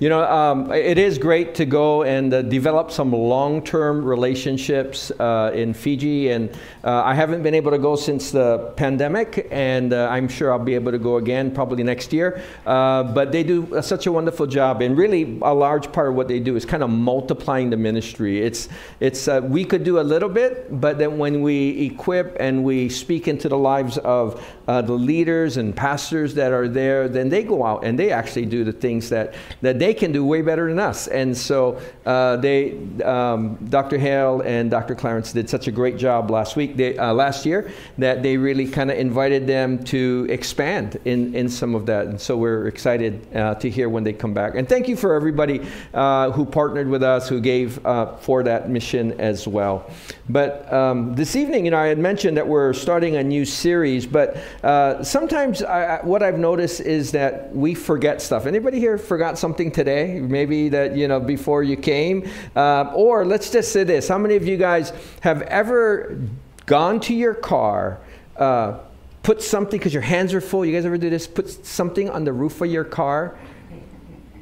You know, um, it is great to go and uh, develop some long term relationships uh, in Fiji. And uh, I haven't been able to go since the pandemic, and uh, I'm sure I'll be able to go again probably next year. Uh, but they do such a wonderful job. And really, a large part of what they do is kind of multiplying the ministry. It's, it's, uh, we could do a little bit, but then when we equip and we speak into the lives of the leaders and pastors that are there, then they go out and they actually do the things that, that they can do way better than us. And so uh, they, um, Dr. Hale and Dr. Clarence did such a great job last week, they, uh, last year, that they really kind of invited them to expand in, in some of that. And so we're excited uh, to hear when they come back. And thank you for everybody uh, who partnered with us, who gave for that mission as well. But um, this evening, you know, I had mentioned that we're starting a new series, but uh, sometimes I, what I've noticed is that we forget stuff. Anybody here forgot something today? Maybe that, you know, before you came? Uh, or let's just say this how many of you guys have ever gone to your car? Uh, put something because your hands are full. You guys ever do this? Put something on the roof of your car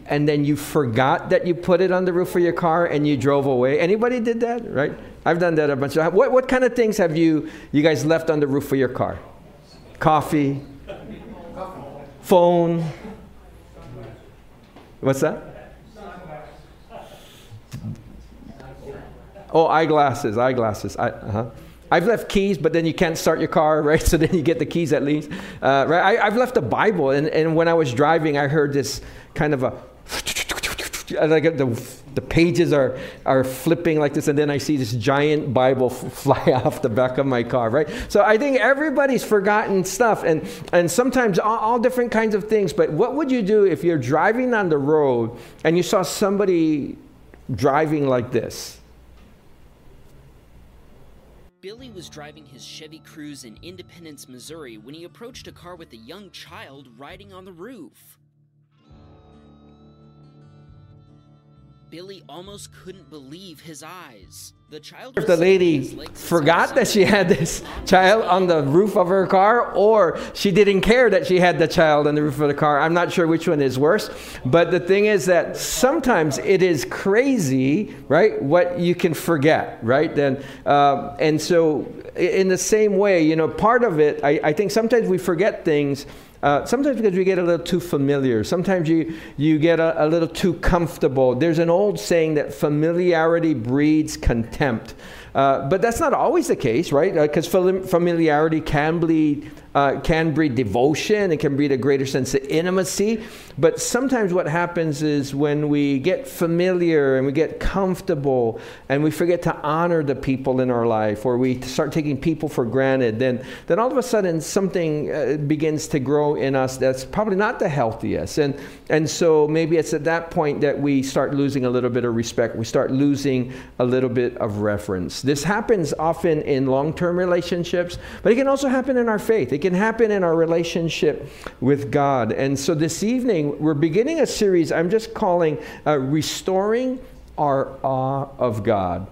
and then you forgot that you put it on the roof of your car and you drove away. Anybody did that, right? I've done that a bunch of what, what kind of things have you you guys left on the roof of your car? Coffee, phone. What's that? Oh, eyeglasses, eyeglasses. I, uh-huh. I've left keys, but then you can't start your car, right? So then you get the keys at least. Uh, right? I, have left a Bible, and, and when I was driving, I heard this kind of a like the, the pages are, are flipping like this, and then I see this giant Bible fly off the back of my car, right? So I think everybody's forgotten stuff, and, and sometimes all, all different kinds of things. But what would you do if you're driving on the road and you saw somebody driving like this? Billy was driving his Chevy Cruze in Independence, Missouri when he approached a car with a young child riding on the roof. Billy almost couldn't believe his eyes. The child if the lady forgot that she had this child on the roof of her car or she didn't care that she had the child on the roof of the car i'm not sure which one is worse. But the thing is that sometimes it is crazy right what you can forget right? Then uh, and so in the same way you know part of it I, I think sometimes we forget things uh, sometimes because we get a little too familiar. Sometimes you, you get a, a little too comfortable. There's an old saying that familiarity breeds contempt. Uh, but that's not always the case, right? Because uh, familiarity can bleed uh, can breed devotion, it can breed a greater sense of intimacy. But sometimes what happens is when we get familiar and we get comfortable and we forget to honor the people in our life or we start taking people for granted, then, then all of a sudden something uh, begins to grow in us that's probably not the healthiest. And, and so maybe it's at that point that we start losing a little bit of respect. We start losing a little bit of reference. This happens often in long term relationships, but it can also happen in our faith. It can happen in our relationship with God. And so this evening, we're beginning a series I'm just calling uh, Restoring Our Awe of God.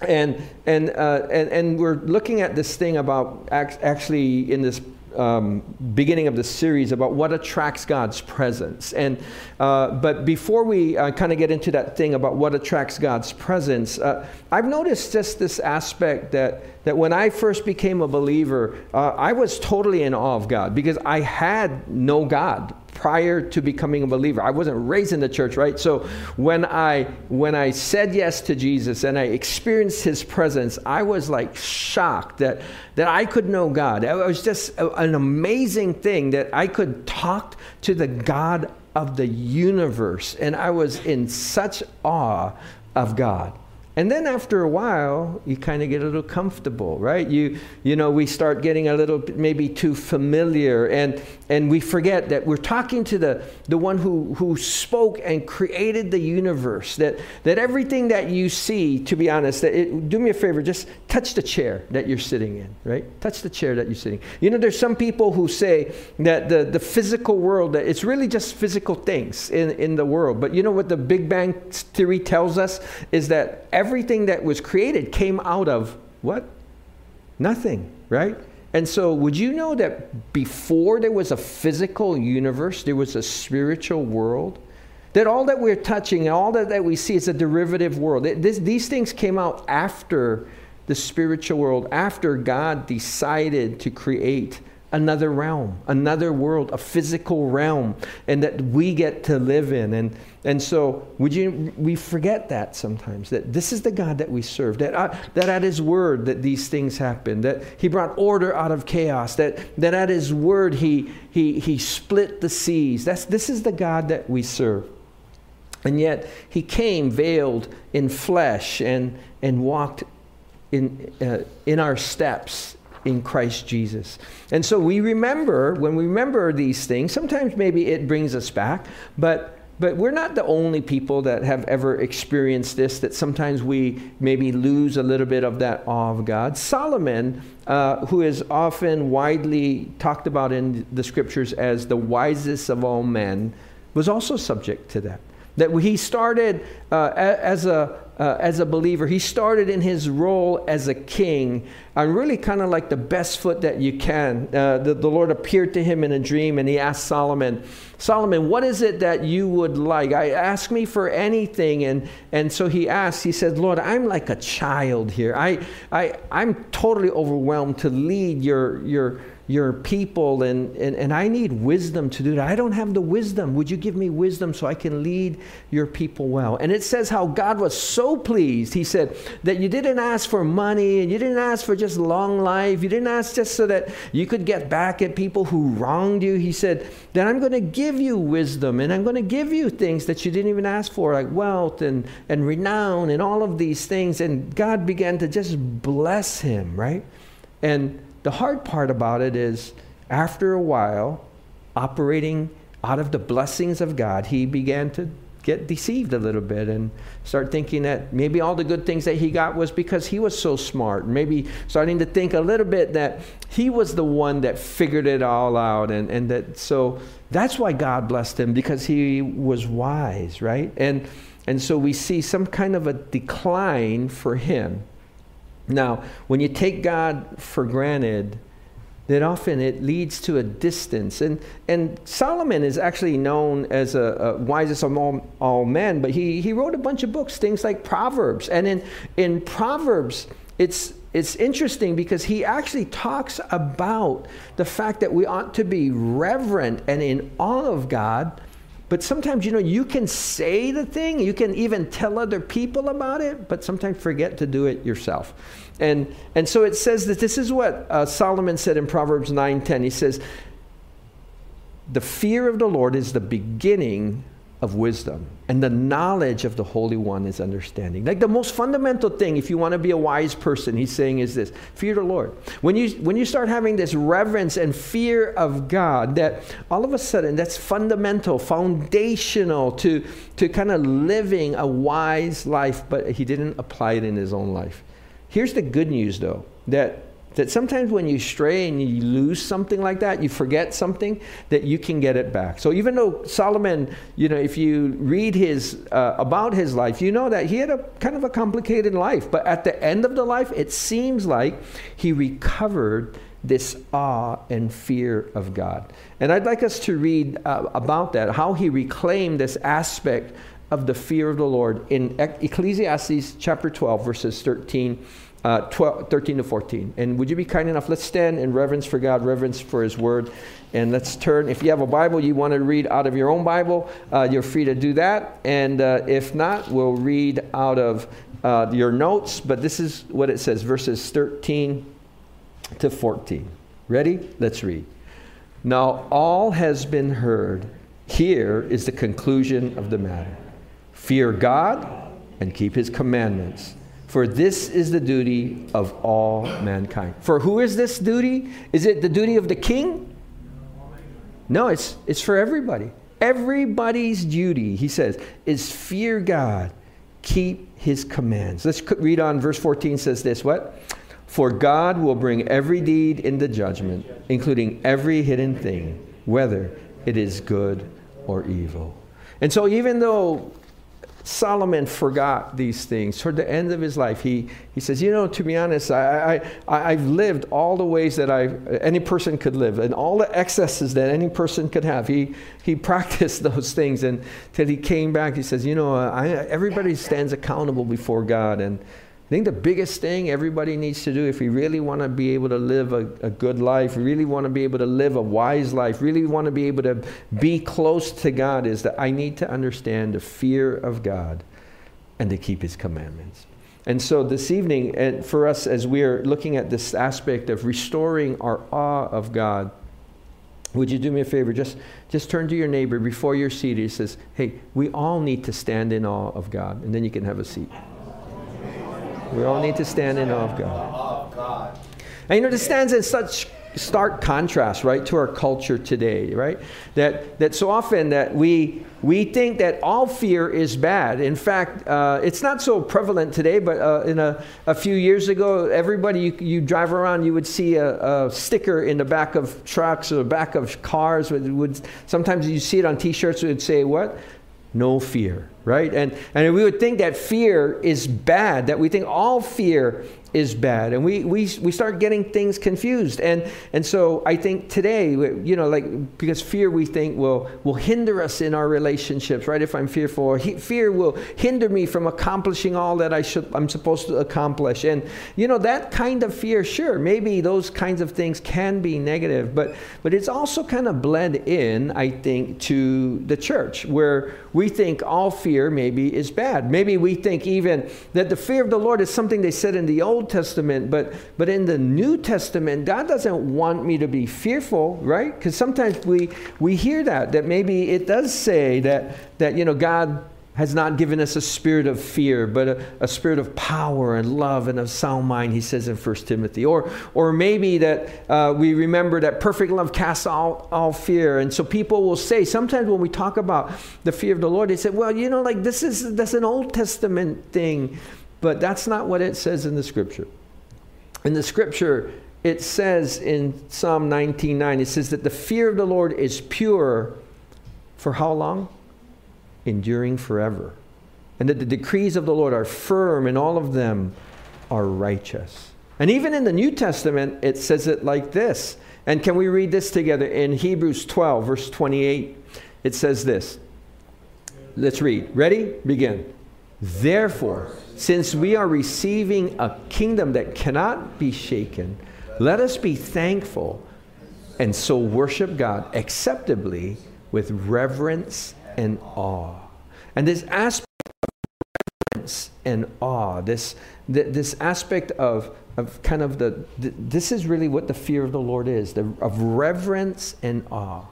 And, and, uh, and, and we're looking at this thing about actually in this um, beginning of the series about what attracts God's presence. And, uh, but before we uh, kind of get into that thing about what attracts God's presence, uh, I've noticed just this aspect that, that when I first became a believer, uh, I was totally in awe of God because I had no God prior to becoming a believer. I wasn't raised in the church, right? So when I when I said yes to Jesus and I experienced his presence, I was like shocked that that I could know God. It was just an amazing thing that I could talk to the God of the universe and I was in such awe of God. And then after a while, you kind of get a little comfortable, right? You, you know, we start getting a little maybe too familiar, and, and we forget that we're talking to the, the one who, who spoke and created the universe. That, that everything that you see, to be honest, that it, do me a favor, just touch the chair that you're sitting in, right? Touch the chair that you're sitting. You know, there's some people who say that the, the physical world, that it's really just physical things in, in the world. But you know what the Big Bang Theory tells us is that every everything that was created came out of what? Nothing, right? And so, would you know that before there was a physical universe, there was a spiritual world? That all that we're touching, all that, that we see is a derivative world. This, these things came out after the spiritual world, after God decided to create another realm, another world, a physical realm, and that we get to live in. And, and so would you, we forget that sometimes, that this is the God that we serve, that, uh, that at His word that these things happen, that He brought order out of chaos, that, that at His word He, he, he split the seas. That's, this is the God that we serve. And yet He came veiled in flesh and, and walked in, uh, in our steps in Christ Jesus. And so we remember, when we remember these things, sometimes maybe it brings us back, but but we're not the only people that have ever experienced this, that sometimes we maybe lose a little bit of that awe of God. Solomon, uh, who is often widely talked about in the scriptures as the wisest of all men, was also subject to that. That he started uh, as a uh, as a believer. He started in his role as a king on really kind of like the best foot that you can. Uh, the, the Lord appeared to him in a dream and he asked Solomon, Solomon, what is it that you would like? I ask me for anything. And, and so he asked, he said, Lord, I'm like a child here. I, I, I'm totally overwhelmed to lead your, your, your people, and, and, and I need wisdom to do that. I don't have the wisdom. Would you give me wisdom so I can lead your people well? And it says how God was so pleased. He said that you didn't ask for money, and you didn't ask for just long life. You didn't ask just so that you could get back at people who wronged you. He said that I'm going to give you wisdom, and I'm going to give you things that you didn't even ask for, like wealth and, and renown and all of these things. And God began to just bless him, right? And the hard part about it is, after a while, operating out of the blessings of God, he began to get deceived a little bit and start thinking that maybe all the good things that he got was because he was so smart. Maybe starting to think a little bit that he was the one that figured it all out. And, and that so that's why God blessed him because he was wise, right? And, and so we see some kind of a decline for him. Now, when you take God for granted, then often it leads to a distance. And, and Solomon is actually known as a, a wisest of all, all men, but he, he wrote a bunch of books, things like Proverbs. And in, in Proverbs, it's, it's interesting because he actually talks about the fact that we ought to be reverent and in awe of God but sometimes, you know, you can say the thing, you can even tell other people about it, but sometimes forget to do it yourself. And, and so it says that this is what uh, Solomon said in Proverbs 9:10. He says, The fear of the Lord is the beginning of wisdom, and the knowledge of the Holy One is understanding. Like the most fundamental thing, if you want to be a wise person, he's saying is this fear the Lord. When you, when you start having this reverence and fear of God, that all of a sudden that's fundamental, foundational to, to kind of living a wise life, but he didn't apply it in his own life. Here's the good news, though, that that sometimes when you stray and you lose something like that, you forget something, that you can get it back. So even though Solomon, you know, if you read his uh, about his life, you know that he had a kind of a complicated life. But at the end of the life, it seems like he recovered this awe and fear of God. And I'd like us to read uh, about that, how he reclaimed this aspect of the fear of the Lord in Ecclesiastes chapter 12, verses 13 uh, 12, 13 to 14. And would you be kind enough? Let's stand in reverence for God, reverence for His Word. And let's turn. If you have a Bible you want to read out of your own Bible, uh, you're free to do that. And uh, if not, we'll read out of uh, your notes. But this is what it says verses 13 to 14. Ready? Let's read. Now, all has been heard. Here is the conclusion of the matter fear God and keep His commandments for this is the duty of all mankind. For who is this duty? Is it the duty of the king? No, it's, it's for everybody. Everybody's duty, he says, is fear God, keep his commands. Let's read on. Verse 14 says this what? For God will bring every deed into judgment, including every hidden thing, whether it is good or evil. And so, even though Solomon forgot these things. Toward the end of his life, he, he says, You know, to be honest, I, I, I've lived all the ways that I, any person could live and all the excesses that any person could have. He, he practiced those things and till he came back, he says, You know, I, everybody stands accountable before God. And I think the biggest thing everybody needs to do if we really want to be able to live a, a good life, really want to be able to live a wise life, really want to be able to be close to God is that I need to understand the fear of God and to keep his commandments. And so this evening, and for us as we're looking at this aspect of restoring our awe of God, would you do me a favor? Just, just turn to your neighbor before you're seated. He says, Hey, we all need to stand in awe of God, and then you can have a seat. We all need to stand in awe of God. And you know, this stands in such stark contrast, right, to our culture today, right? That, that so often that we, we think that all fear is bad. In fact, uh, it's not so prevalent today, but uh, in a, a few years ago, everybody, you, you drive around, you would see a, a sticker in the back of trucks or the back of cars. Would, would, sometimes you see it on t-shirts, it would say, what? No fear right? And, and we would think that fear is bad, that we think all fear is bad. And we, we, we start getting things confused. And, and so I think today, you know, like, because fear we think will, will hinder us in our relationships, right? If I'm fearful, he, fear will hinder me from accomplishing all that I should, I'm supposed to accomplish. And, you know, that kind of fear, sure, maybe those kinds of things can be negative, but, but it's also kind of bled in, I think, to the church where we think all fear maybe is bad. Maybe we think even that the fear of the Lord is something they said in the Old Testament, but, but in the New Testament, God doesn't want me to be fearful, right? Because sometimes we, we hear that, that maybe it does say that, that you know, God has not given us a spirit of fear, but a, a, spirit of power and love and of sound mind, he says in 1 Timothy. Or, or maybe that uh, we remember that perfect love casts all, all fear. And so people will say, sometimes when we talk about the fear of the Lord, they say, well, you know, like this is that's an Old Testament thing. But that's not what it says in the scripture. In the scripture, it says in Psalm 19:9, it says that the fear of the Lord is pure for how long? Enduring forever. And that the decrees of the Lord are firm and all of them are righteous. And even in the New Testament, it says it like this. And can we read this together? In Hebrews 12, verse 28, it says this. Let's read. Ready? Begin. Therefore, since we are receiving a kingdom that cannot be shaken, let us be thankful and so worship God acceptably with reverence and awe. And this aspect of reverence and awe, this, this aspect of, of kind of the, this is really what the fear of the Lord is, the, of reverence and awe.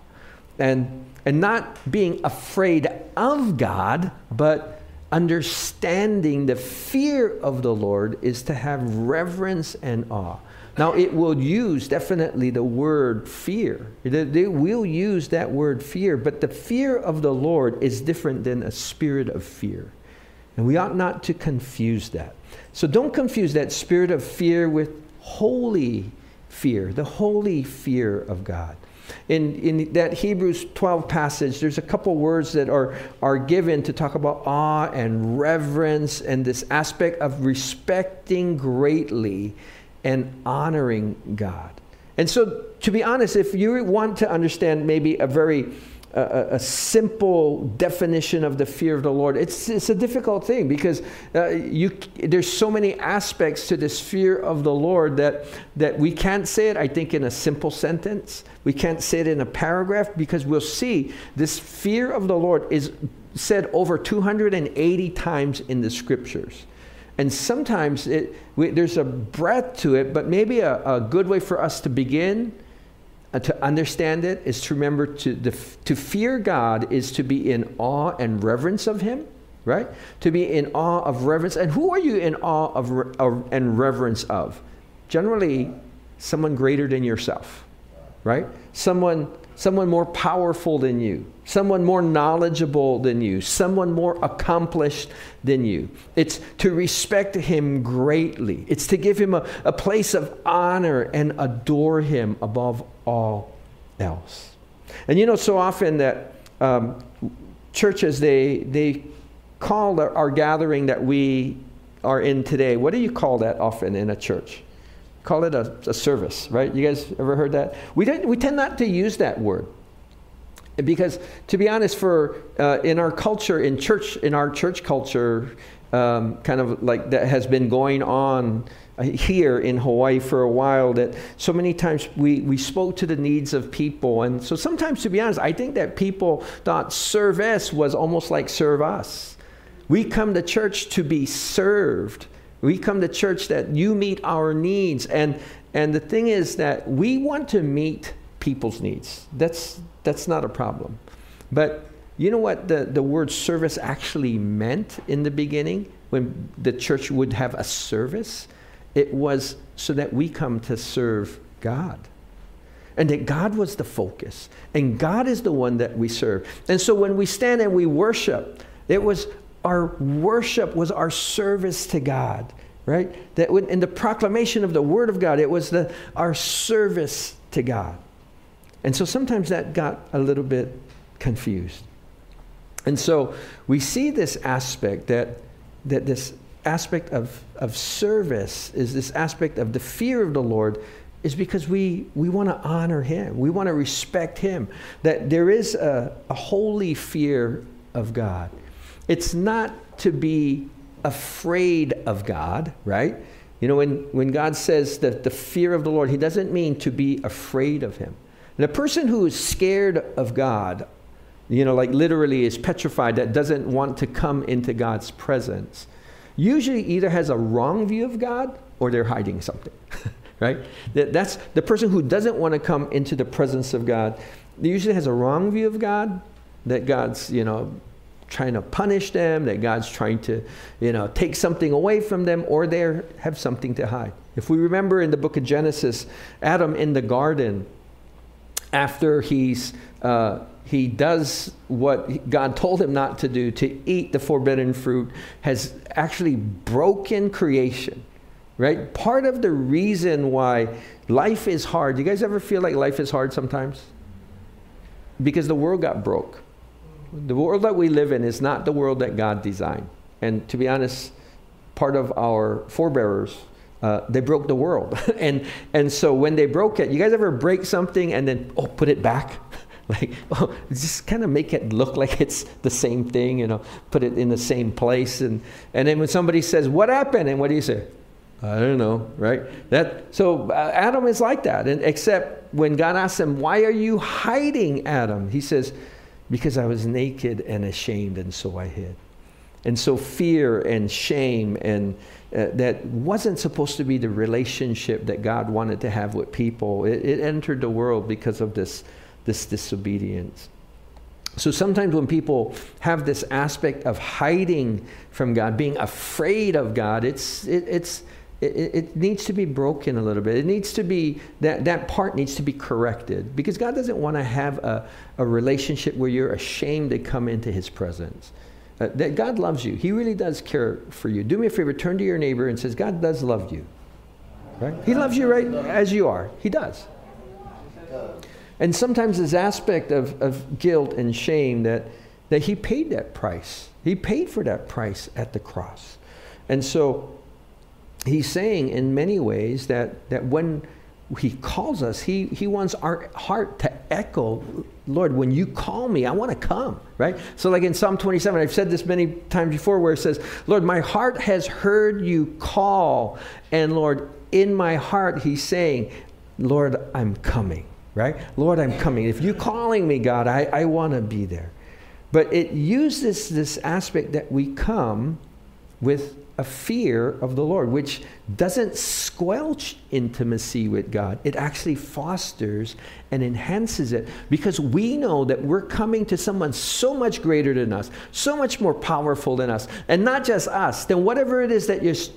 And, and not being afraid of God, but understanding the fear of the Lord is to have reverence and awe. Now, it will use definitely the word fear. They will use that word fear, but the fear of the Lord is different than a spirit of fear. And we ought not to confuse that. So don't confuse that spirit of fear with holy fear, the holy fear of God in, in that Hebrews 12 passage, there's a couple words that are, are given to talk about awe and reverence and this aspect of respecting greatly and honoring God. And so, to be honest, if you want to understand maybe a very a, a, simple definition of the fear of the Lord. It's, it's a difficult thing because uh, you, there's so many aspects to this fear of the Lord that, that we can't say it, I think, in a simple sentence. We can't say it in a paragraph because we'll see this fear of the Lord is said over 280 times in the scriptures. And sometimes it, we, there's a breadth to it, but maybe a, a good way for us to begin uh, to understand it is to remember to, to fear God is to be in awe and reverence of Him, right? To be in awe of reverence. And who are you in awe of, of and reverence of? Generally, someone greater than yourself, right? Someone, someone more powerful than you, someone more knowledgeable than you, someone more accomplished than you. It's to respect him greatly, it's to give him a, a place of honor and adore him above all else. And you know, so often that um, churches, they, they call our, our gathering that we are in today? What do you call that often in a church? Call it a, a service, right? You guys ever heard that? We, we tend not to use that word because to be honest for uh, in our culture in church in our church culture um, kind of like that has been going on here in Hawaii for a while that so many times we, we spoke to the needs of people. And so sometimes, to be honest, I think that people thought service was almost like serve us. We come to church to be served. We come to church that you meet our needs. And, and the thing is that we want to meet people's needs. That's, that's not a problem. But you know what the, the word service actually meant in the beginning when the church would have a service? It was so that we come to serve God. And that God was the focus. And God is the one that we serve. And so when we stand and we worship, it was our worship was our service to God, right? That when, in the proclamation of the Word of God, it was the, our service to God. And so sometimes that got a little bit confused. And so we see this aspect that, that this aspect of, of service is this aspect of the fear of the Lord is because we, we want to honor him. We want to respect him. That there is a, a holy fear of God. It's not to be afraid of God, right? You know, when, when God says that the fear of the Lord, he doesn't mean to be afraid of him. And a person who is scared of God, you know, like literally is petrified, that doesn't want to come into God's presence, usually either has a wrong view of God or they're hiding something, right? That, that's the person who doesn't want to come into the presence of God, usually has a wrong view of God, that God's, you know, trying to punish them, that God's trying to, you know, take something away from them, or they have something to hide. If we remember in the book of Genesis, Adam in the garden, after he's uh, he does what God told him not to do, to eat the forbidden fruit, has actually broken creation, right? Part of the reason why life is hard, you guys ever feel like life is hard sometimes? Because the world got broke. The world that we live in is not the world that God designed. And to be honest, part of our forebearers, uh, they broke the world. and, and so when they broke it, you guys ever break something and then, oh, put it back? like oh, just kind of make it look like it's the same thing you know put it in the same place and and then when somebody says what happened and what do you say i don't know right that so uh, adam is like that and except when god asks him why are you hiding adam he says because i was naked and ashamed and so i hid and so fear and shame and uh, that wasn't supposed to be the relationship that god wanted to have with people it, it entered the world because of this this disobedience. So sometimes when people have this aspect of hiding from God, being afraid of God, it's, it, it's, it, it, needs to be broken a little bit. It needs to be, that, that part needs to be corrected because God doesn't want to have a, a relationship where you're ashamed to come into His presence. Uh, that God loves you. He really does care for you. Do me a favor, turn to your neighbor and says, God does love you. Right? He loves you right as you are. He does. And sometimes this aspect of, of guilt and shame that, that he paid that price. He paid for that price at the cross. And so he's saying in many ways that, that when he calls us, he, he wants our heart to echo, Lord, when you call me, I want to come, right? So, like in Psalm 27, I've said this many times before, where it says, Lord, my heart has heard you call. And Lord, in my heart, he's saying, Lord, I'm coming right? Lord, I'm coming. If you're calling me, God, I, I want to be there. But it uses this aspect that we come with a fear of the Lord, which doesn't squelch intimacy with God. It actually fosters and enhances it because we know that we're coming to someone so much greater than us, so much more powerful than us. And not just us, then whatever it is that is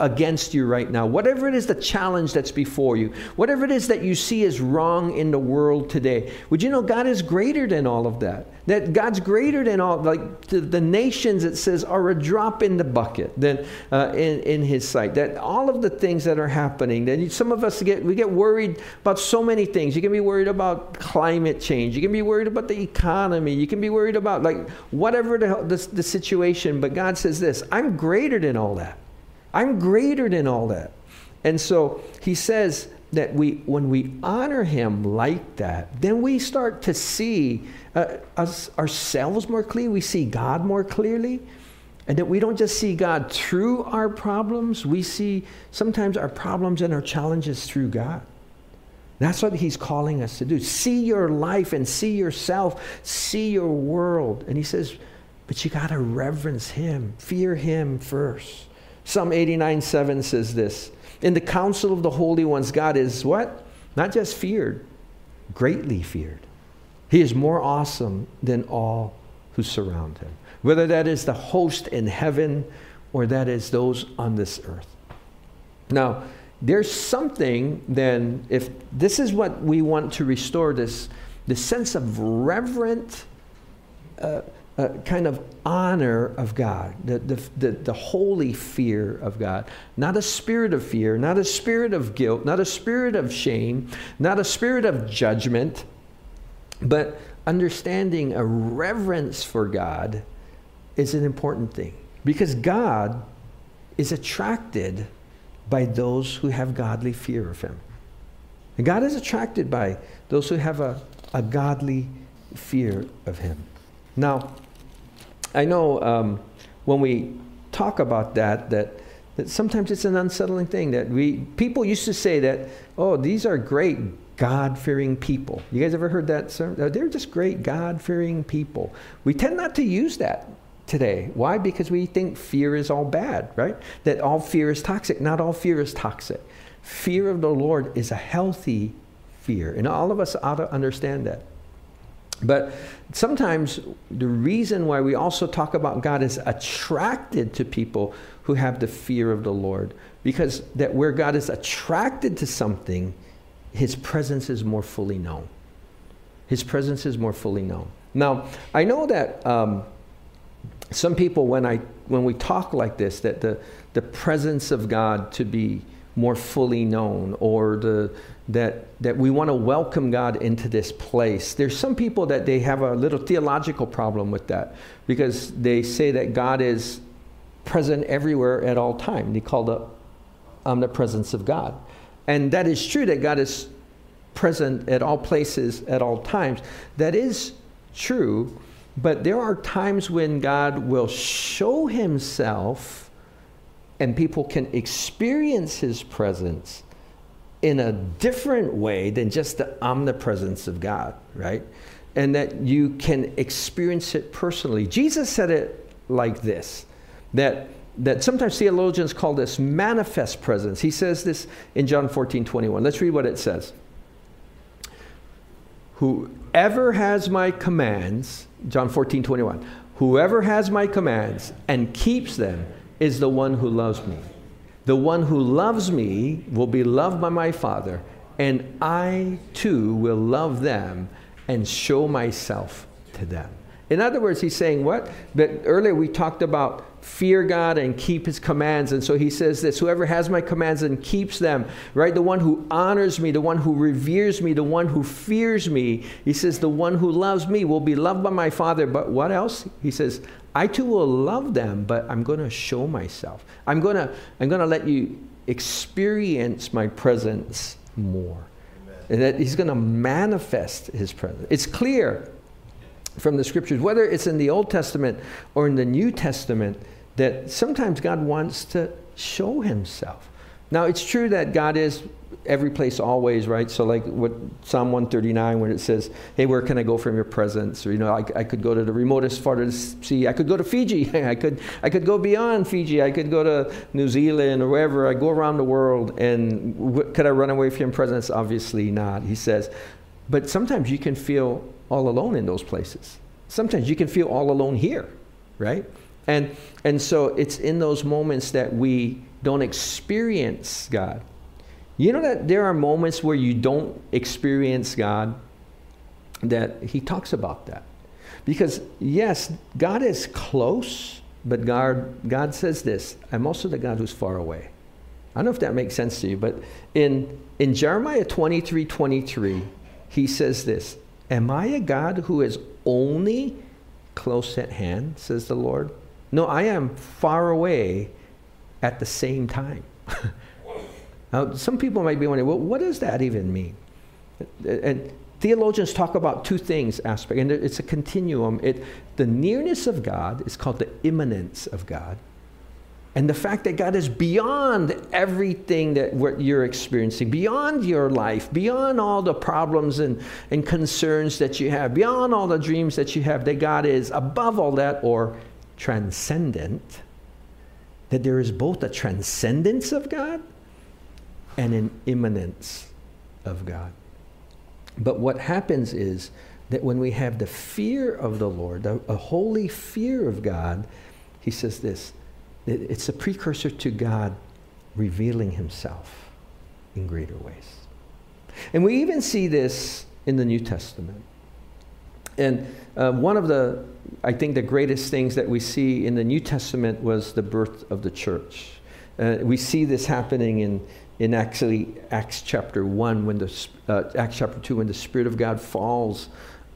against you right now, whatever it is the challenge that's before you, whatever it is that you see is wrong in the world today, would you know God is greater than all of that? That God's greater than all, like the, the nations, it says, are a drop in the bucket. Then uh, in, in his sight. That all of the things that are happening, Then some of us get, we get worried about so many things. You can be worried about climate change. You can be worried about the economy. You can be worried about like whatever the, the, the situation. But God says this, I'm greater than all that. I'm greater than all that. And so he says that we, when we honor him like that, then we start to see uh, us, ourselves more clearly. We see God more clearly. And that we don't just see God through our problems, we see sometimes our problems and our challenges through God. That's what he's calling us to do. See your life and see yourself, see your world. And he says, but you got to reverence him, fear him first. Psalm 89 7 says this In the council of the holy ones, God is what? Not just feared, greatly feared. He is more awesome than all who surround him, whether that is the host in heaven or that is those on this earth. Now, there's something then, if this is what we want to restore this, the sense of reverent uh, uh, kind of honor of God, the, the, the, the, holy fear of God. Not a spirit of fear, not a spirit of guilt, not a spirit of shame, not a spirit of judgment, but understanding a reverence for God is an important thing because God is attracted by those who have godly fear of Him. And God is attracted by those who have a, a godly fear of Him. Now, I know um, when we talk about that, that that sometimes it's an unsettling thing that we people used to say that oh these are great God-fearing people. You guys ever heard that? Sir? They're just great God-fearing people. We tend not to use that today. Why? Because we think fear is all bad, right? That all fear is toxic. Not all fear is toxic. Fear of the Lord is a healthy fear, and all of us ought to understand that. But sometimes the reason why we also talk about God is attracted to people who have the fear of the Lord. Because that where God is attracted to something, his presence is more fully known. His presence is more fully known. Now, I know that um, some people, when, I, when we talk like this, that the, the presence of God to be more fully known or the, that, that we want to welcome God into this place. There's some people that they have a little theological problem with that because they say that God is present everywhere at all time. They call the omnipresence of God. And that is true that God is present at all places at all times. That is true, but there are times when God will show himself and people can experience his presence in a different way than just the omnipresence of God, right? And that you can experience it personally. Jesus said it like this that, that sometimes theologians call this manifest presence. He says this in John 14 21. Let's read what it says. Whoever has my commands, John 14 21, whoever has my commands and keeps them is the one who loves me. The one who loves me will be loved by my Father, and I too will love them and show myself to them. In other words, he's saying what? That earlier we talked about fear God and keep his commands. And so he says this whoever has my commands and keeps them, right? The one who honors me, the one who reveres me, the one who fears me. He says, the one who loves me will be loved by my Father. But what else? He says, I too will love them, but I'm going to show myself. I'm going to I'm going to let you experience my presence more. Amen. And that he's going to manifest his presence. It's clear from the scriptures, whether it's in the Old Testament or in the New Testament, that sometimes God wants to show himself. Now, it's true that God is every place always, right? So, like what Psalm 139, when it says, Hey, where can I go from your presence? Or, you know, I, I could go to the remotest of the sea. I could go to Fiji. I could, I could go beyond Fiji. I could go to New Zealand or wherever. I go around the world. And w- could I run away from your presence? Obviously not. He says, But sometimes you can feel all alone in those places. Sometimes you can feel all alone here, right? And, and so it's in those moments that we don't experience God. You know that there are moments where you don't experience God, that he talks about that. Because, yes, God is close, but God, God says this I'm also the God who's far away. I don't know if that makes sense to you, but in, in Jeremiah 23 23, he says this Am I a God who is only close at hand, says the Lord? No, I am far away at the same time. now, some people might be wondering, well, what does that even mean? And theologians talk about two things aspect, and it's a continuum. It, the nearness of God is called the immanence of God. And the fact that God is beyond everything that what you're experiencing, beyond your life, beyond all the problems and, and concerns that you have, beyond all the dreams that you have, that God is above all that or transcendent, that there is both a transcendence of God and an immanence of God. But what happens is that when we have the fear of the Lord, a, a holy fear of God, he says this it's a precursor to God revealing himself in greater ways. And we even see this in the New Testament. And uh, one of the, I think, the greatest things that we see in the New Testament was the birth of the church. Uh, we see this happening in, in actually Acts chapter 1, when the, uh, Acts chapter 2, when the Spirit of God falls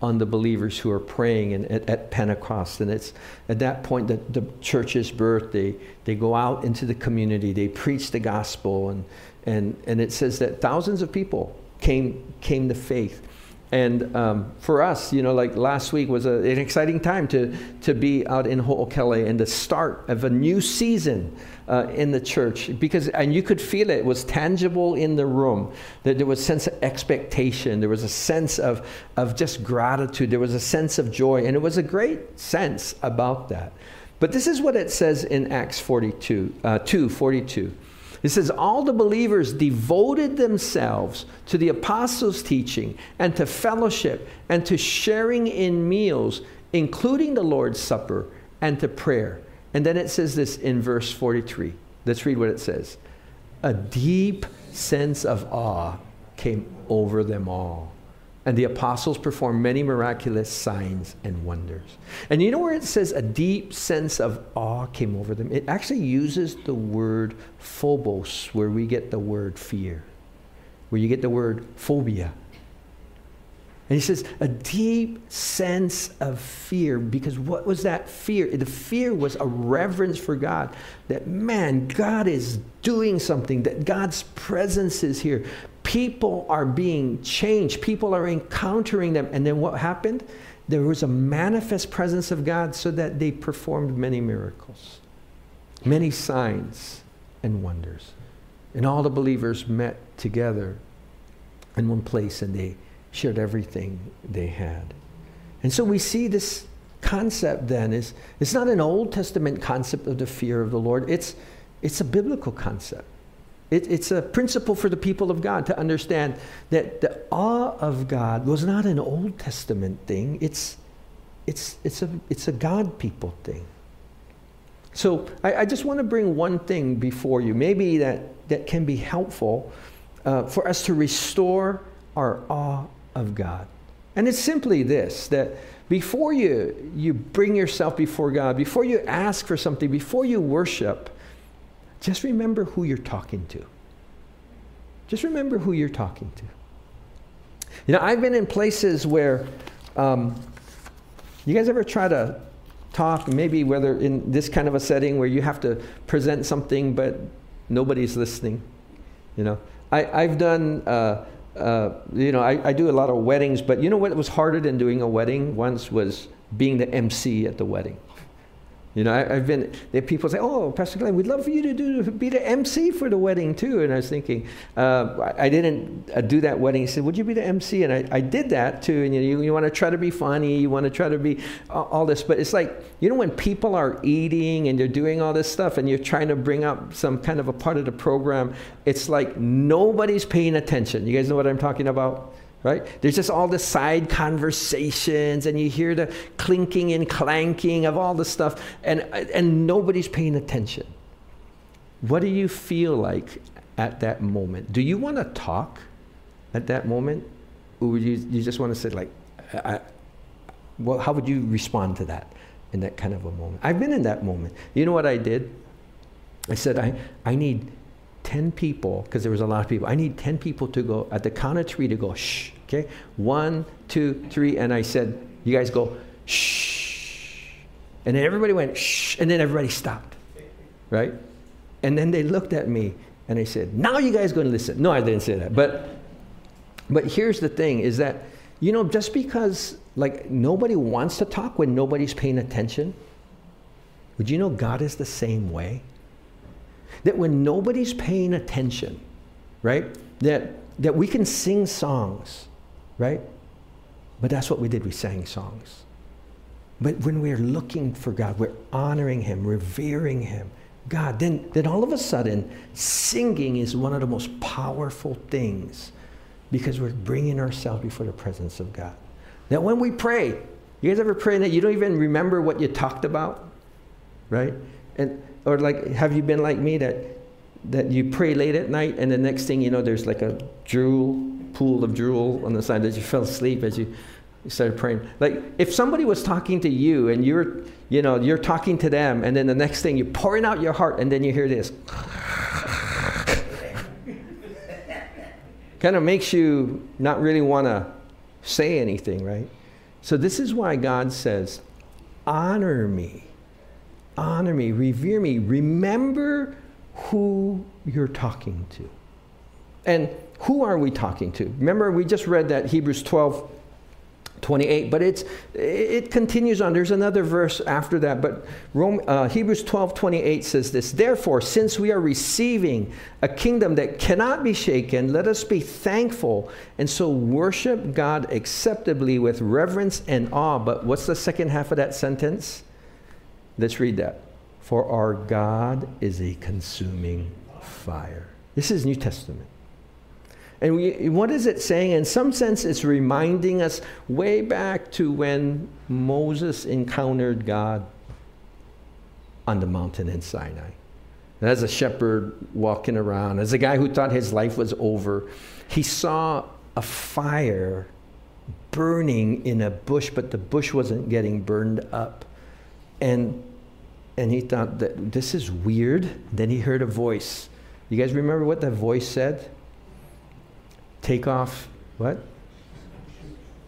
on the believers who are praying and at, at, Pentecost. And it's at that point that the church is birthed. They, they go out into the community, they preach the gospel, and, and, and it says that thousands of people came, came to faith. And um, for us, you know, like last week was a, an exciting time to, to be out in Ho'okele and the start of a new season uh, in the church because and you could feel it. it was tangible in the room that there was a sense of expectation. There was a sense of, of just gratitude. There was a sense of joy and it was a great sense about that. But this is what it says in acts 42 uh, 2 42 it says, All the believers devoted themselves to the apostles' teaching and to fellowship and to sharing in meals, including the Lord's Supper and to prayer. And then it says this in verse 43. Let's read what it says. A deep sense of awe came over them all. And the apostles performed many miraculous signs and wonders. And you know where it says a deep sense of awe came over them? It actually uses the word phobos, where we get the word fear, where you get the word phobia. And he says, a deep sense of fear, because what was that fear? The fear was a reverence for God. That, man, God is doing something, that God's presence is here. People are being changed, people are encountering them. And then what happened? There was a manifest presence of God so that they performed many miracles, many signs and wonders. And all the believers met together in one place and they shared everything they had. And so we see this concept then is it's not an Old Testament concept of the fear of the Lord. It's it's a biblical concept. It, it's a principle for the people of God to understand that the awe of God was not an Old Testament thing. It's it's it's a it's a God people thing. So I, I just want to bring one thing before you, maybe that that can be helpful uh, for us to restore our awe of God. And it's simply this that before you, you bring yourself before God, before you ask for something, before you worship, just remember who you're talking to. Just remember who you're talking to. You know, I've been in places where, um, you guys ever try to talk, maybe whether in this kind of a setting where you have to present something but nobody's listening? You know, I, I've done. Uh, uh, you know, I, I do a lot of weddings, but you know what was harder than doing a wedding once was being the MC at the wedding. You know, I, have been, there people say, oh, Pastor Glenn, we'd love for you to do, be the MC for the wedding too. And I was thinking, uh, I, I, didn't uh, do that wedding. He said, would you be the MC? And I, I did that too. And you, know, you, you want to try to be funny, you want to try to be all, all this. But it's like, you know, when people are eating and they're doing all this stuff and you're trying to bring up some kind of a part of the program, it's like nobody's paying attention. You guys know what I'm talking about? Right? There's just all the side conversations, and you hear the clinking and clanking of all the stuff, and, and nobody's paying attention. What do you feel like at that moment? Do you want to talk at that moment? Or you, you just want to say, like, I, well, how would you respond to that? in that kind of a moment. I've been in that moment. You know what I did? I said, I, I need 10 people, because there was a lot of people. I need 10 people to go, at the count of three, to go, shh, okay? One, two, three. And I said, you guys go, shh. And then everybody went, shh. And then everybody stopped, right? And then they looked at me and they said, now you guys going to listen. No, I didn't say that. But, but here's the thing is that, you know, just because like nobody wants to talk when nobody's paying attention, would you know God is the same way? That when nobody's paying attention, right? That, that we can sing songs, right? But that's what we did. We sang songs. But when we're looking for God, we're honoring Him, revering Him, God, then, then all of a sudden, singing is one of the most powerful things because we're bringing ourselves before the presence of God. That when we pray, you guys ever pray that you don't even remember what you talked about? Right? And or like have you been like me that that you pray late at night and the next thing you know there's like a drool pool of drool on the side that you fell asleep as you, you started praying. Like if somebody was talking to you and you're you know you're talking to them and then the next thing you're pouring out your heart and then you hear this kind of makes you not really want to say anything, right? So, this is why God says, honor me, honor me, revere me, remember who you're talking to. And who are we talking to? Remember, we just read that Hebrews 12 28 but it's it continues on. There's another verse after that but Rome, uh, hebrews 12 28 says this therefore since we are receiving a kingdom that cannot be shaken let us be thankful and so worship god acceptably with reverence and awe. But what's the second half of that sentence? Let's read that. For our god is a consuming fire. This is new testament and we, what is it saying? In some sense, it's reminding us way back to when Moses encountered God on the mountain in Sinai. And as a shepherd walking around, as a guy who thought his life was over, he saw a fire burning in a bush, but the bush wasn't getting burned up. And, and he thought that this is weird. Then he heard a voice. You guys remember what that voice said? Take off what?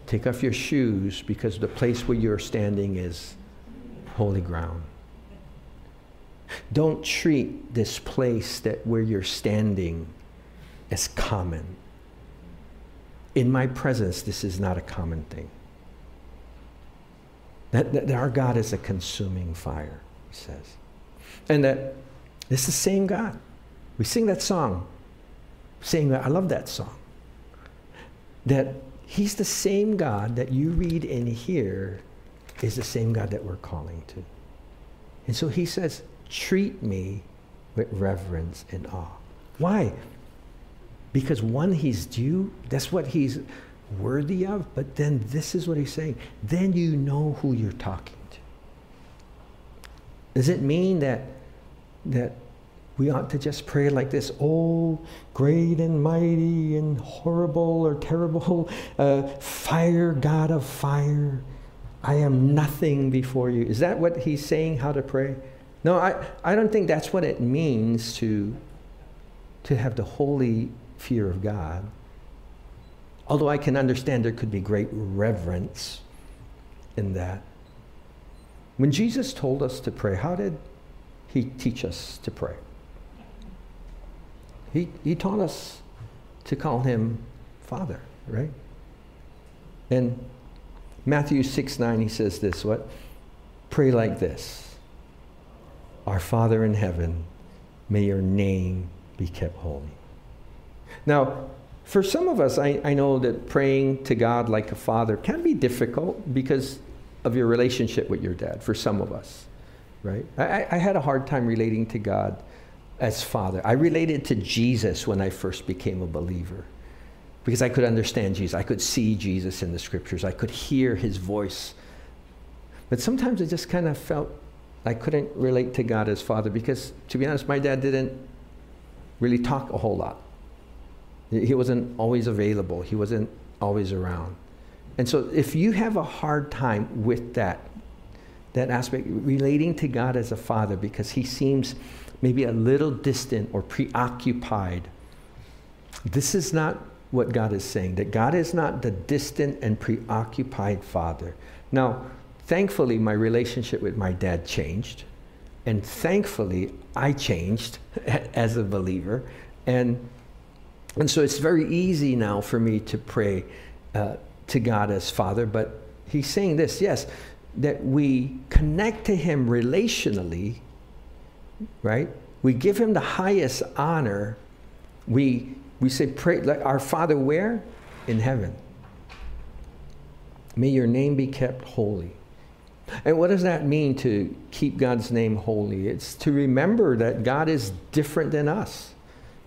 Take off your shoes because the place where you're standing is holy ground. Don't treat this place that where you're standing as common. In my presence, this is not a common thing. That, that our God is a consuming fire, he says. And that it's the same God. We sing that song, saying that I love that song that he's the same God that you read in here is the same God that we're calling to. And so he says, treat me with reverence and awe. Why? Because one, he's due, that's what he's worthy of, but then this is what he's saying. Then you know who you're talking to. Does it mean that that we ought to just pray like this Oh, great and mighty and horrible or terrible uh, fire, God of fire, I am nothing before you. Is that what he's saying, how to pray? No, I, I don't think that's what it means to, to have the holy fear of God. Although I can understand there could be great reverence in that. When Jesus told us to pray, how did he teach us to pray? He, he taught us to call him Father, right? And Matthew 6 9, he says this what? Pray like this Our Father in heaven, may your name be kept holy. Now, for some of us, I, I know that praying to God like a father can be difficult because of your relationship with your dad, for some of us, right? I, I had a hard time relating to God as Father. I related to Jesus when I first became a believer because I could understand Jesus. I could see Jesus in the scriptures, I could hear his voice. But sometimes I just kind of felt I couldn't relate to God as Father because, to be honest, my dad didn't really talk a whole lot. He wasn't always available, he wasn't always around. And so, if you have a hard time with that, that aspect, relating to God as a father because he seems maybe a little distant or preoccupied. This is not what God is saying, that God is not the distant and preoccupied father. Now, thankfully, my relationship with my dad changed. And thankfully, I changed as a believer. And, and so it's very easy now for me to pray uh, to God as Father. But he's saying this yes, that we connect to him relationally, right? We give him the highest honor. We, we say, pray, like our Father, where? In heaven. May your name be kept holy. And what does that mean to keep God's name holy? It's to remember that God is different than us.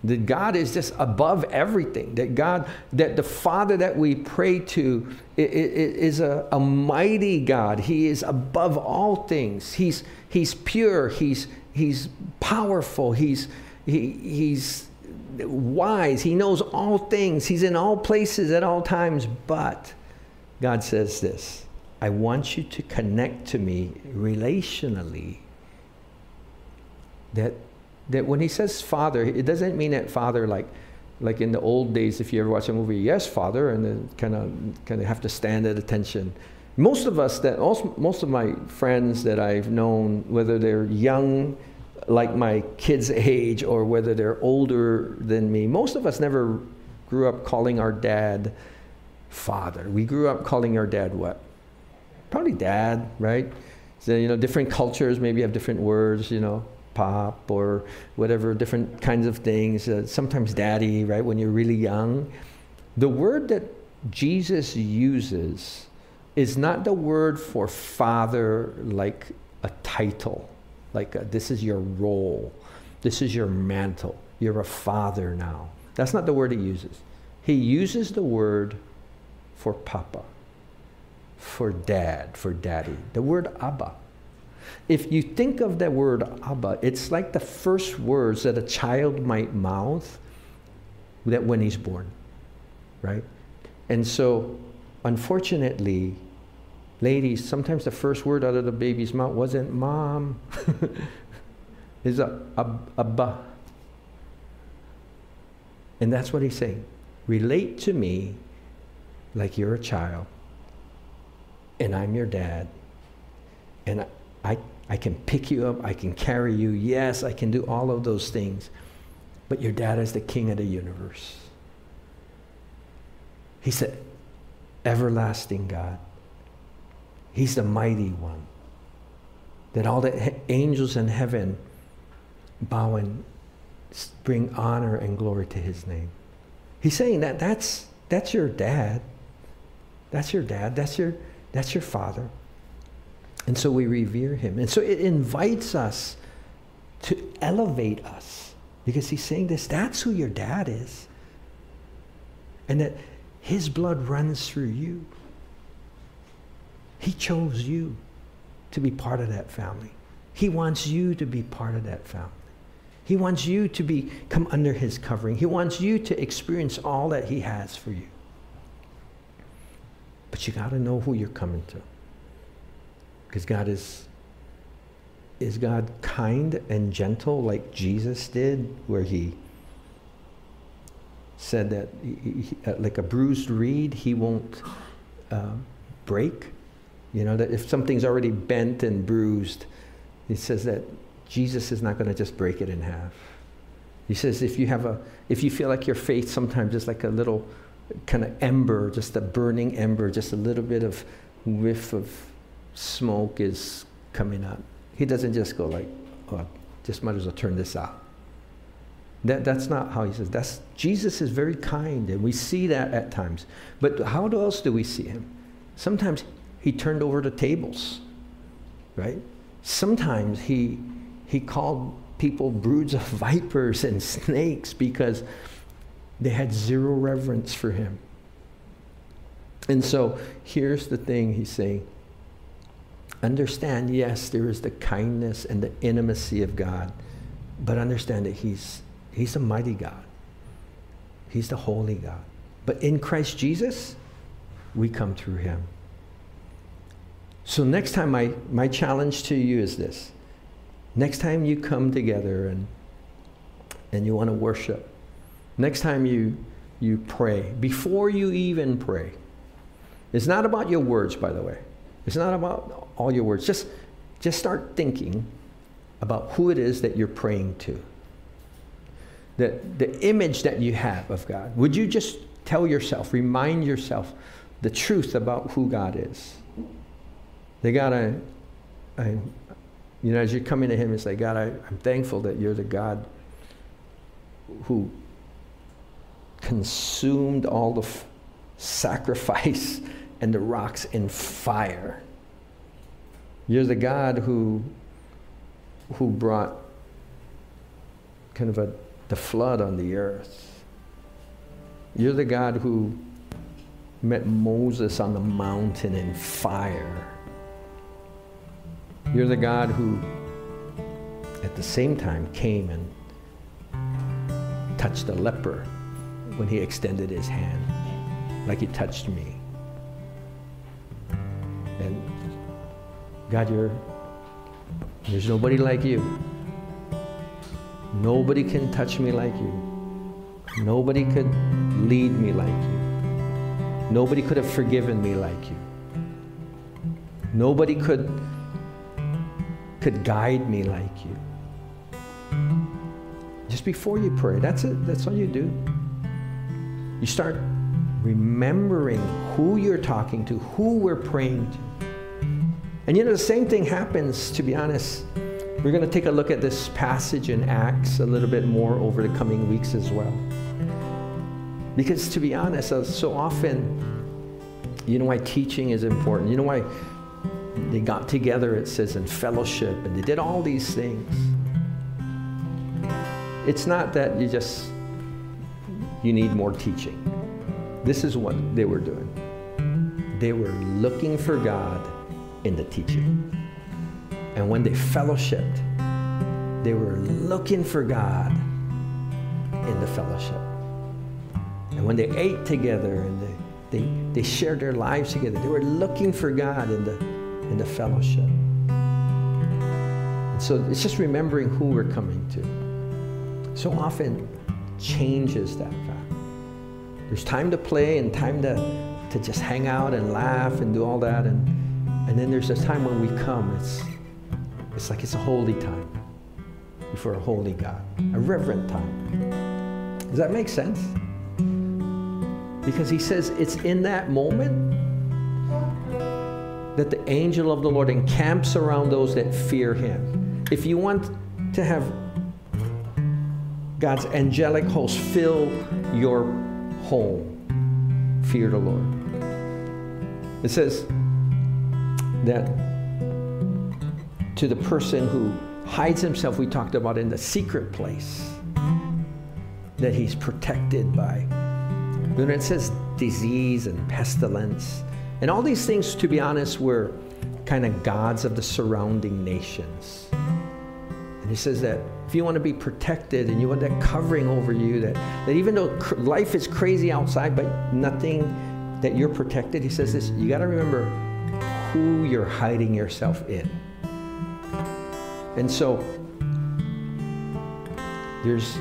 That God is just above everything. That God, that the Father that we pray to is a, a mighty God. He is above all things. He's, he's pure. He's, he's powerful. He's, he, he's wise. He knows all things. He's in all places at all times. But God says this I want you to connect to me relationally. That, that when he says father, it doesn't mean that father like, like in the old days, if you ever watch a movie, yes, father, and then kind of kind of have to stand at attention. Most of us, that also, most of my friends that I've known, whether they're young, like my kids' age, or whether they're older than me, most of us never grew up calling our dad father. We grew up calling our dad what? probably dad, right? So, you know, different cultures maybe have different words, you know, pop or whatever, different kinds of things. Uh, sometimes daddy, right, when you're really young. The word that Jesus uses is not the word for father like a title, like a, this is your role, this is your mantle. You're a father now. That's not the word he uses. He uses the word for papa for dad, for daddy. The word Abba. If you think of the word Abba, it's like the first words that a child might mouth that when he's born, right? And so, unfortunately, ladies, sometimes the first word out of the baby's mouth wasn't mom, is a, a, Abba. And that's what he's saying. Relate to me like you're a child and I'm your dad, and I, I can pick you up, I can carry you, yes, I can do all of those things, but your dad is the king of the universe. He said, everlasting God. He's the mighty one. That all the angels in heaven bow and bring honor and glory to his name. He's saying that that's, that's your dad. That's your dad. That's your, that's your father. And so we revere him. And so it invites us to elevate us because he's saying this that's who your dad is. And that his blood runs through you. He chose you to be part of that family. He wants you to be part of that family. He wants you to be come under his covering. He wants you to experience all that he has for you. But you got to know who you're coming to. Because God is is God kind and gentle like Jesus did where he said that he, uh, like a bruised reed he won't uh, break you know that if something's already bent and bruised he says that jesus is not going to just break it in half he says if you have a if you feel like your faith sometimes is like a little kind of ember, just a burning ember, just a little bit of whiff of smoke is coming up. He doesn't just go like, oh, just might as well turn this out. That, that's not how he says. That's, Jesus is very kind, and we see that at times. But how else do we see him? Sometimes he turned over the tables, right? Sometimes he, he called people broods of vipers and snakes because they had zero reverence for him. And so here's the thing he's saying understand, yes, there is the kindness and the intimacy of God, but understand that he's, he's a mighty God, he's the holy God. But in Christ Jesus, we come through him. So, next time, my, my challenge to you is this next time you come together and, and you want to worship, next time you, you pray, before you even pray, it's not about your words, by the way. It's not about all your words. Just, just start thinking about who it is that you're praying to. The, the image that you have of God. Would you just tell yourself, remind yourself the truth about who God is? They got to, you know, as you're coming to Him and say, God, I, I'm thankful that you're the God who consumed all the sacrifice and the rocks in fire. You're the God who, who brought kind of a, the flood on the earth. You're the God who met Moses on the mountain in fire. You're the God who, at the same time, came and touched a leper when he extended his hand, like he touched me. And God, you're, there's nobody like you. Nobody can touch me like you. Nobody could lead me like you. Nobody could have forgiven me like you. Nobody could could guide me like you. Just before you pray, that's it. That's all you do. You start remembering who you're talking to, who we're praying to. And you know, the same thing happens, to be honest. We're going to take a look at this passage in Acts a little bit more over the coming weeks as well. Because to be honest, uh, so often, you know why teaching is important. You know why they got together, it says, in fellowship, and they did all these things. It's not that you just, you need more teaching. This is what they were doing. They were looking for God in the teaching. And when they fellowshipped, they were looking for God in the fellowship. And when they ate together and they, they, they shared their lives together, they were looking for God in the, in the fellowship. And so it's just remembering who we're coming to. So often changes that fact. There's time to play and time to, to just hang out and laugh and do all that. And, and then there's this time when we come, it's, it's like it's a holy time before a holy God, a reverent time. Does that make sense? Because he says it's in that moment that the angel of the Lord encamps around those that fear him. If you want to have God's angelic host fill your home, fear the Lord. It says that to the person who hides himself, we talked about in the secret place, that he's protected by. When it says disease and pestilence, and all these things, to be honest, were kind of gods of the surrounding nations. And he says that if you want to be protected and you want that covering over you, that, that even though life is crazy outside, but nothing that you're protected, he says this you got to remember who you're hiding yourself in. And so there's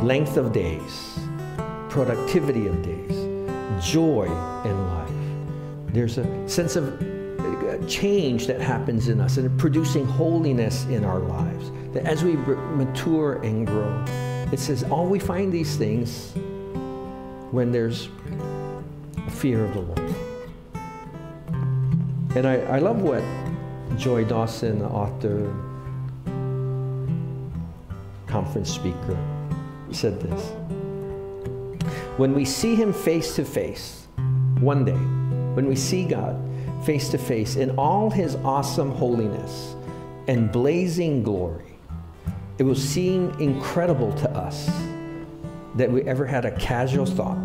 length of days, productivity of days, joy in life. There's a sense of uh, change that happens in us and producing holiness in our lives. That as we mature and grow, it says, all we find these things when there's fear of the Lord. And I, I love what Joy Dawson, author, conference speaker, said this. When we see him face to face, one day, when we see God face to face in all his awesome holiness and blazing glory, it will seem incredible to us that we ever had a casual thought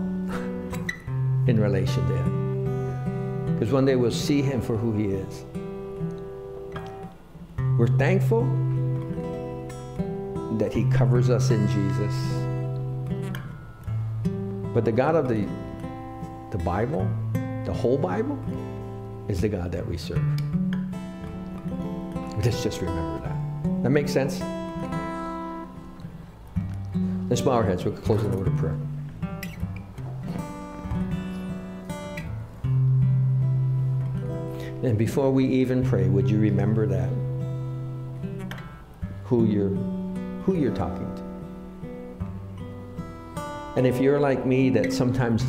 in relation to him. Because one day we'll see him for who he is. We're thankful that he covers us in Jesus. But the God of the, the Bible, the whole Bible, is the God that we serve. Let's just remember that. That makes sense? Let's bow our heads. We'll close in a word of prayer. And before we even pray, would you remember that? Who you're who you're talking to. And if you're like me that sometimes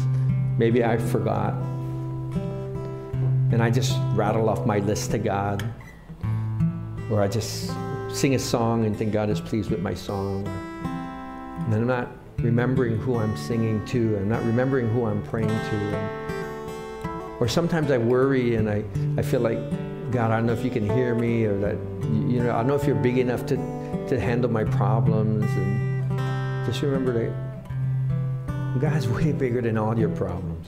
maybe I forgot and I just rattle off my list to God or I just sing a song and think God is pleased with my song. And I'm not remembering who I'm singing to. I'm not remembering who I'm praying to. Or sometimes I worry and I, I feel like, God, I don't know if you can hear me or that, you know, I don't know if you're big enough to, to handle my problems. And just remember that God's way bigger than all your problems.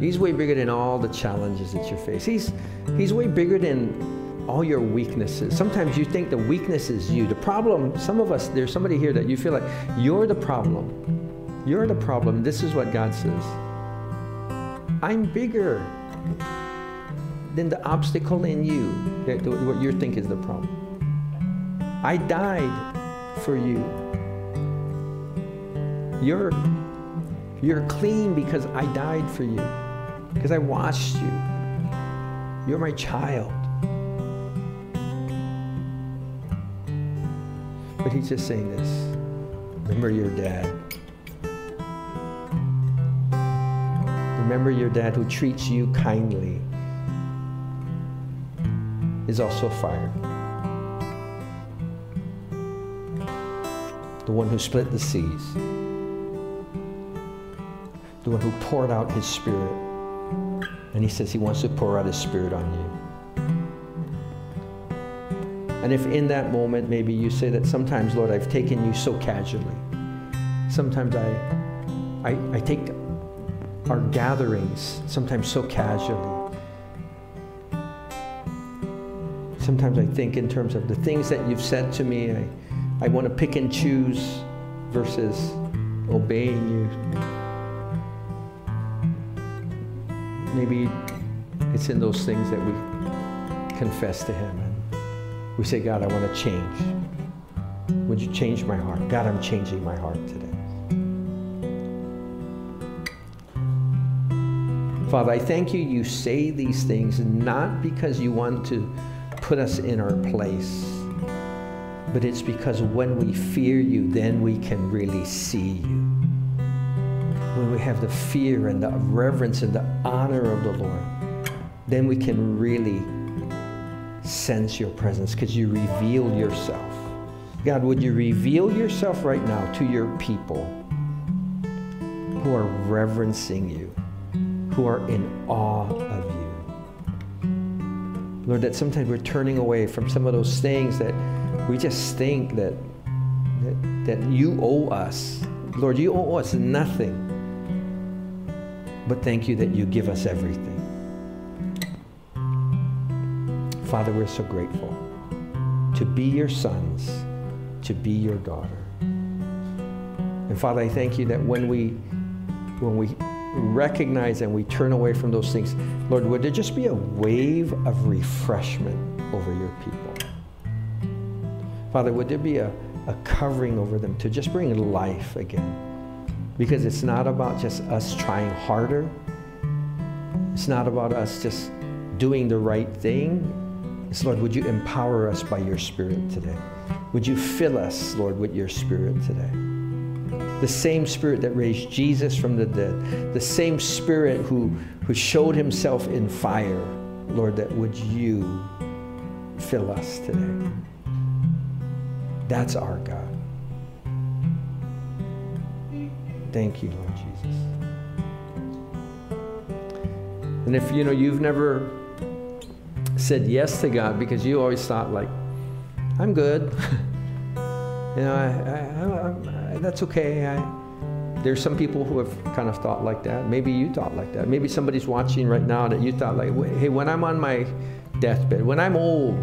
He's way bigger than all the challenges that you face. He's, he's way bigger than all your weaknesses. Sometimes you think the weakness is you. The problem, some of us, there's somebody here that you feel like you're the problem. You're the problem. This is what God says. I'm bigger than the obstacle in you, what you think is the problem. I died for you. You're, you're clean because I died for you, because I washed you. You're my child. But he's just saying this. Remember your dad. Remember your dad who treats you kindly is also fire. The one who split the seas. The one who poured out his spirit. And he says he wants to pour out his spirit on you. And if in that moment maybe you say that sometimes, Lord, I've taken you so casually. Sometimes I, I, I take our gatherings sometimes so casually. Sometimes I think in terms of the things that you've said to me, I, I want to pick and choose versus obeying you. Maybe it's in those things that we confess to Him and we say, God, I want to change. Would you change my heart? God, I'm changing my heart today. Father, I thank you. You say these things not because you want to put us in our place, but it's because when we fear you, then we can really see you. When we have the fear and the reverence and the honor of the Lord, then we can really sense your presence because you reveal yourself. God, would you reveal yourself right now to your people who are reverencing you? who are in awe. Lord, that sometimes we're turning away from some of those things that we just think that, that, that you owe us. Lord, you owe us nothing. But thank you that you give us everything. Father, we're so grateful to be your sons, to be your daughter. And Father, I thank you that when we when we recognize and we turn away from those things, Lord, would there just be a wave of refreshment over your people? Father, would there be a, a covering over them to just bring life again? Because it's not about just us trying harder. It's not about us just doing the right thing. It's, Lord, would you empower us by your Spirit today? Would you fill us, Lord, with your Spirit today? The same spirit that raised Jesus from the dead, the same spirit who, who showed himself in fire, Lord, that would you fill us today. That's our God. Thank you, Lord Jesus. And if you know you've never said yes to God because you always thought like, I'm good. you know, I, I, I, that's okay. I, there's some people who have kind of thought like that. Maybe you thought like that. Maybe somebody's watching right now that you thought like, hey, when I'm on my deathbed, when I'm old,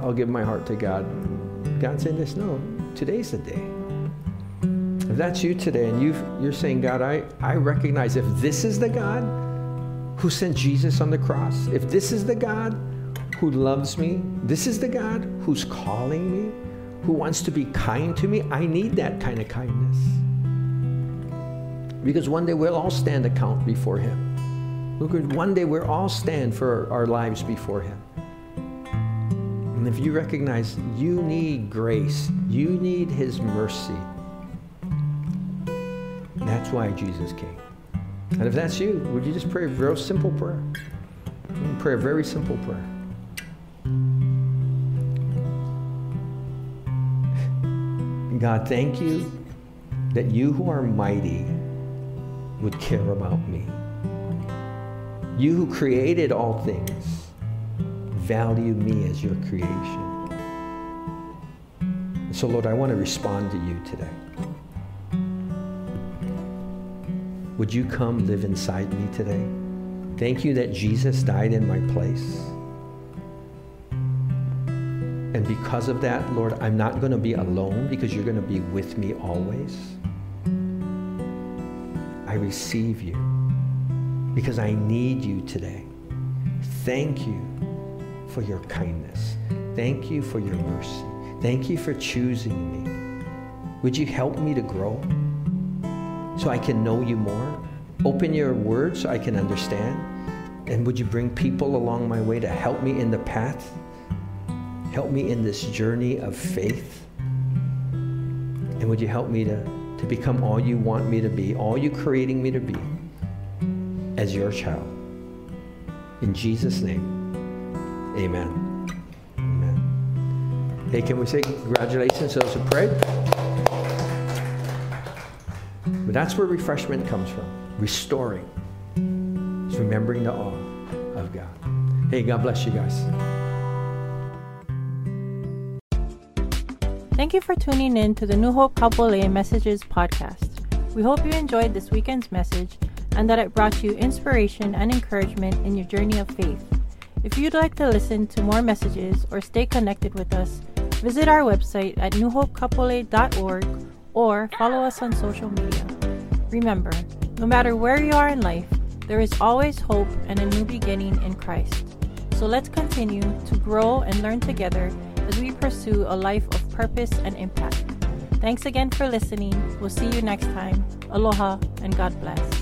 I'll give my heart to God. God said this, no, today's the day. If that's you today and you you're saying, God, I, I recognize if this is the God who sent Jesus on the cross, if this is the God who loves me, this is the God who's calling me, who wants to be kind to me, I need that kind of kindness. Because one day we'll all stand account before Him. Look, one day we'll all stand for our lives before Him. And if you recognize you need grace, you need His mercy, that's why Jesus came. And if that's you, would you just pray a real simple prayer? Pray a very simple prayer. God, thank you that you who are mighty would care about me. You who created all things value me as your creation. so, Lord, I want to respond to you today. Would you come live inside me today? Thank you that Jesus died in my place. And because of that, Lord, I'm not going to be alone because you're going to be with me always. I receive you because I need you today. Thank you for your kindness. Thank you for your mercy. Thank you for choosing me. Would you help me to grow so I can know you more? Open your word so I can understand. And would you bring people along my way to help me in the path? Help me in this journey of faith. And would you help me to, to become all you want me to be, all you creating me to be as your child? In Jesus' name, amen. Amen. Hey, can we say congratulations to those who prayed? But that's where refreshment comes from restoring. It's remembering the awe of God. Hey, God bless you guys. Thank you for tuning in to the New Hope Kapolei Messages podcast. We hope you enjoyed this weekend's message and that it brought you inspiration and encouragement in your journey of faith. If you'd like to listen to more messages or stay connected with us, visit our website at newhopekapolei.org or follow us on social media. Remember, no matter where you are in life, there is always hope and a new beginning in Christ. So let's continue to grow and learn together as we pursue a life of purpose and impact. Thanks again for listening. We'll see you next time. Aloha and God bless.